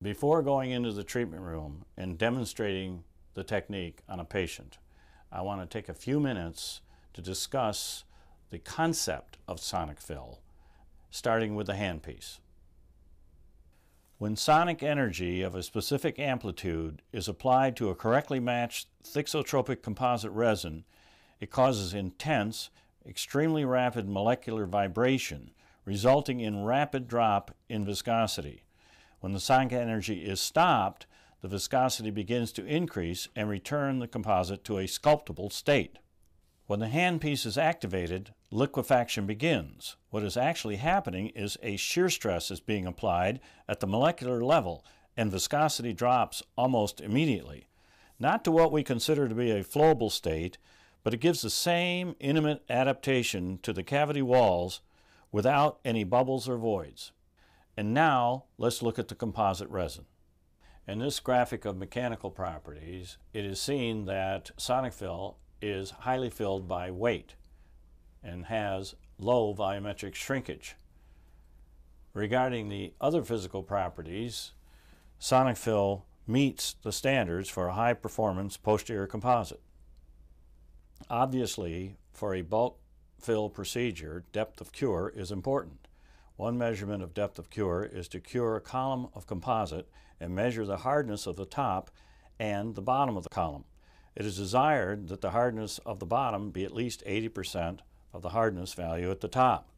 Before going into the treatment room and demonstrating the technique on a patient, I want to take a few minutes to discuss the concept of sonic fill, starting with the handpiece. When sonic energy of a specific amplitude is applied to a correctly matched thixotropic composite resin, it causes intense, extremely rapid molecular vibration, resulting in rapid drop in viscosity. When the sonic energy is stopped, the viscosity begins to increase and return the composite to a sculptable state. When the handpiece is activated, liquefaction begins. What is actually happening is a shear stress is being applied at the molecular level and viscosity drops almost immediately. Not to what we consider to be a flowable state, but it gives the same intimate adaptation to the cavity walls without any bubbles or voids. And now let's look at the composite resin. In this graphic of mechanical properties, it is seen that sonic fill is highly filled by weight and has low volumetric shrinkage. Regarding the other physical properties, sonic fill meets the standards for a high performance posterior composite. Obviously, for a bulk fill procedure, depth of cure is important. One measurement of depth of cure is to cure a column of composite and measure the hardness of the top and the bottom of the column. It is desired that the hardness of the bottom be at least 80% of the hardness value at the top.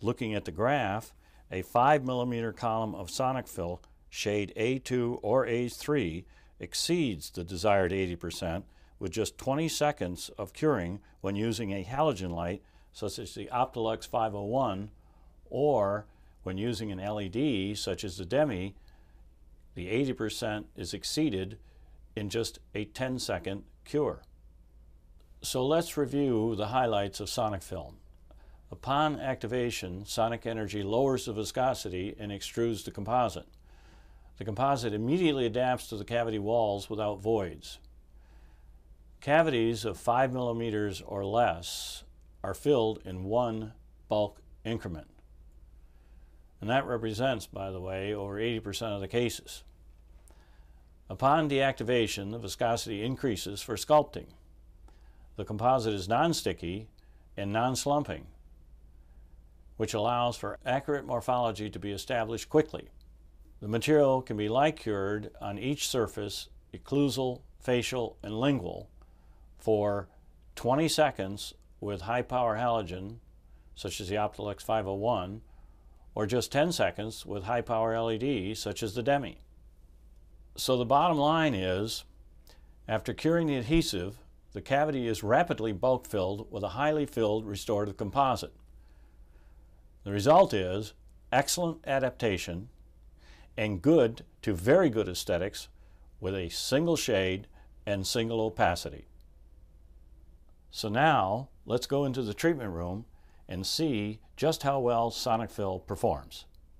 Looking at the graph, a 5 millimeter column of sonic fill shade A2 or A3 exceeds the desired 80% with just 20 seconds of curing when using a halogen light such as the Optilux 501 or when using an LED, such as the DEMI, the 80% is exceeded in just a 10 second cure. So let's review the highlights of sonic fill. Upon activation, sonic energy lowers the viscosity and extrudes the composite. The composite immediately adapts to the cavity walls without voids. Cavities of 5 millimeters or less are filled in one bulk increment. And that represents, by the way, over 80% of the cases. Upon deactivation, the viscosity increases for sculpting. The composite is non-sticky and non-slumping, which allows for accurate morphology to be established quickly. The material can be light cured on each surface, occlusal, facial, and lingual, for 20 seconds with high power halogen, such as the Optilux 501, or just 10 seconds with high power LEDs such as the DEMI. So the bottom line is, after curing the adhesive, the cavity is rapidly bulk filled with a highly filled restorative composite. The result is excellent adaptation and good to very good aesthetics with a single shade and single opacity. So now let's go into the treatment room and see just how well Sonic Fill performs.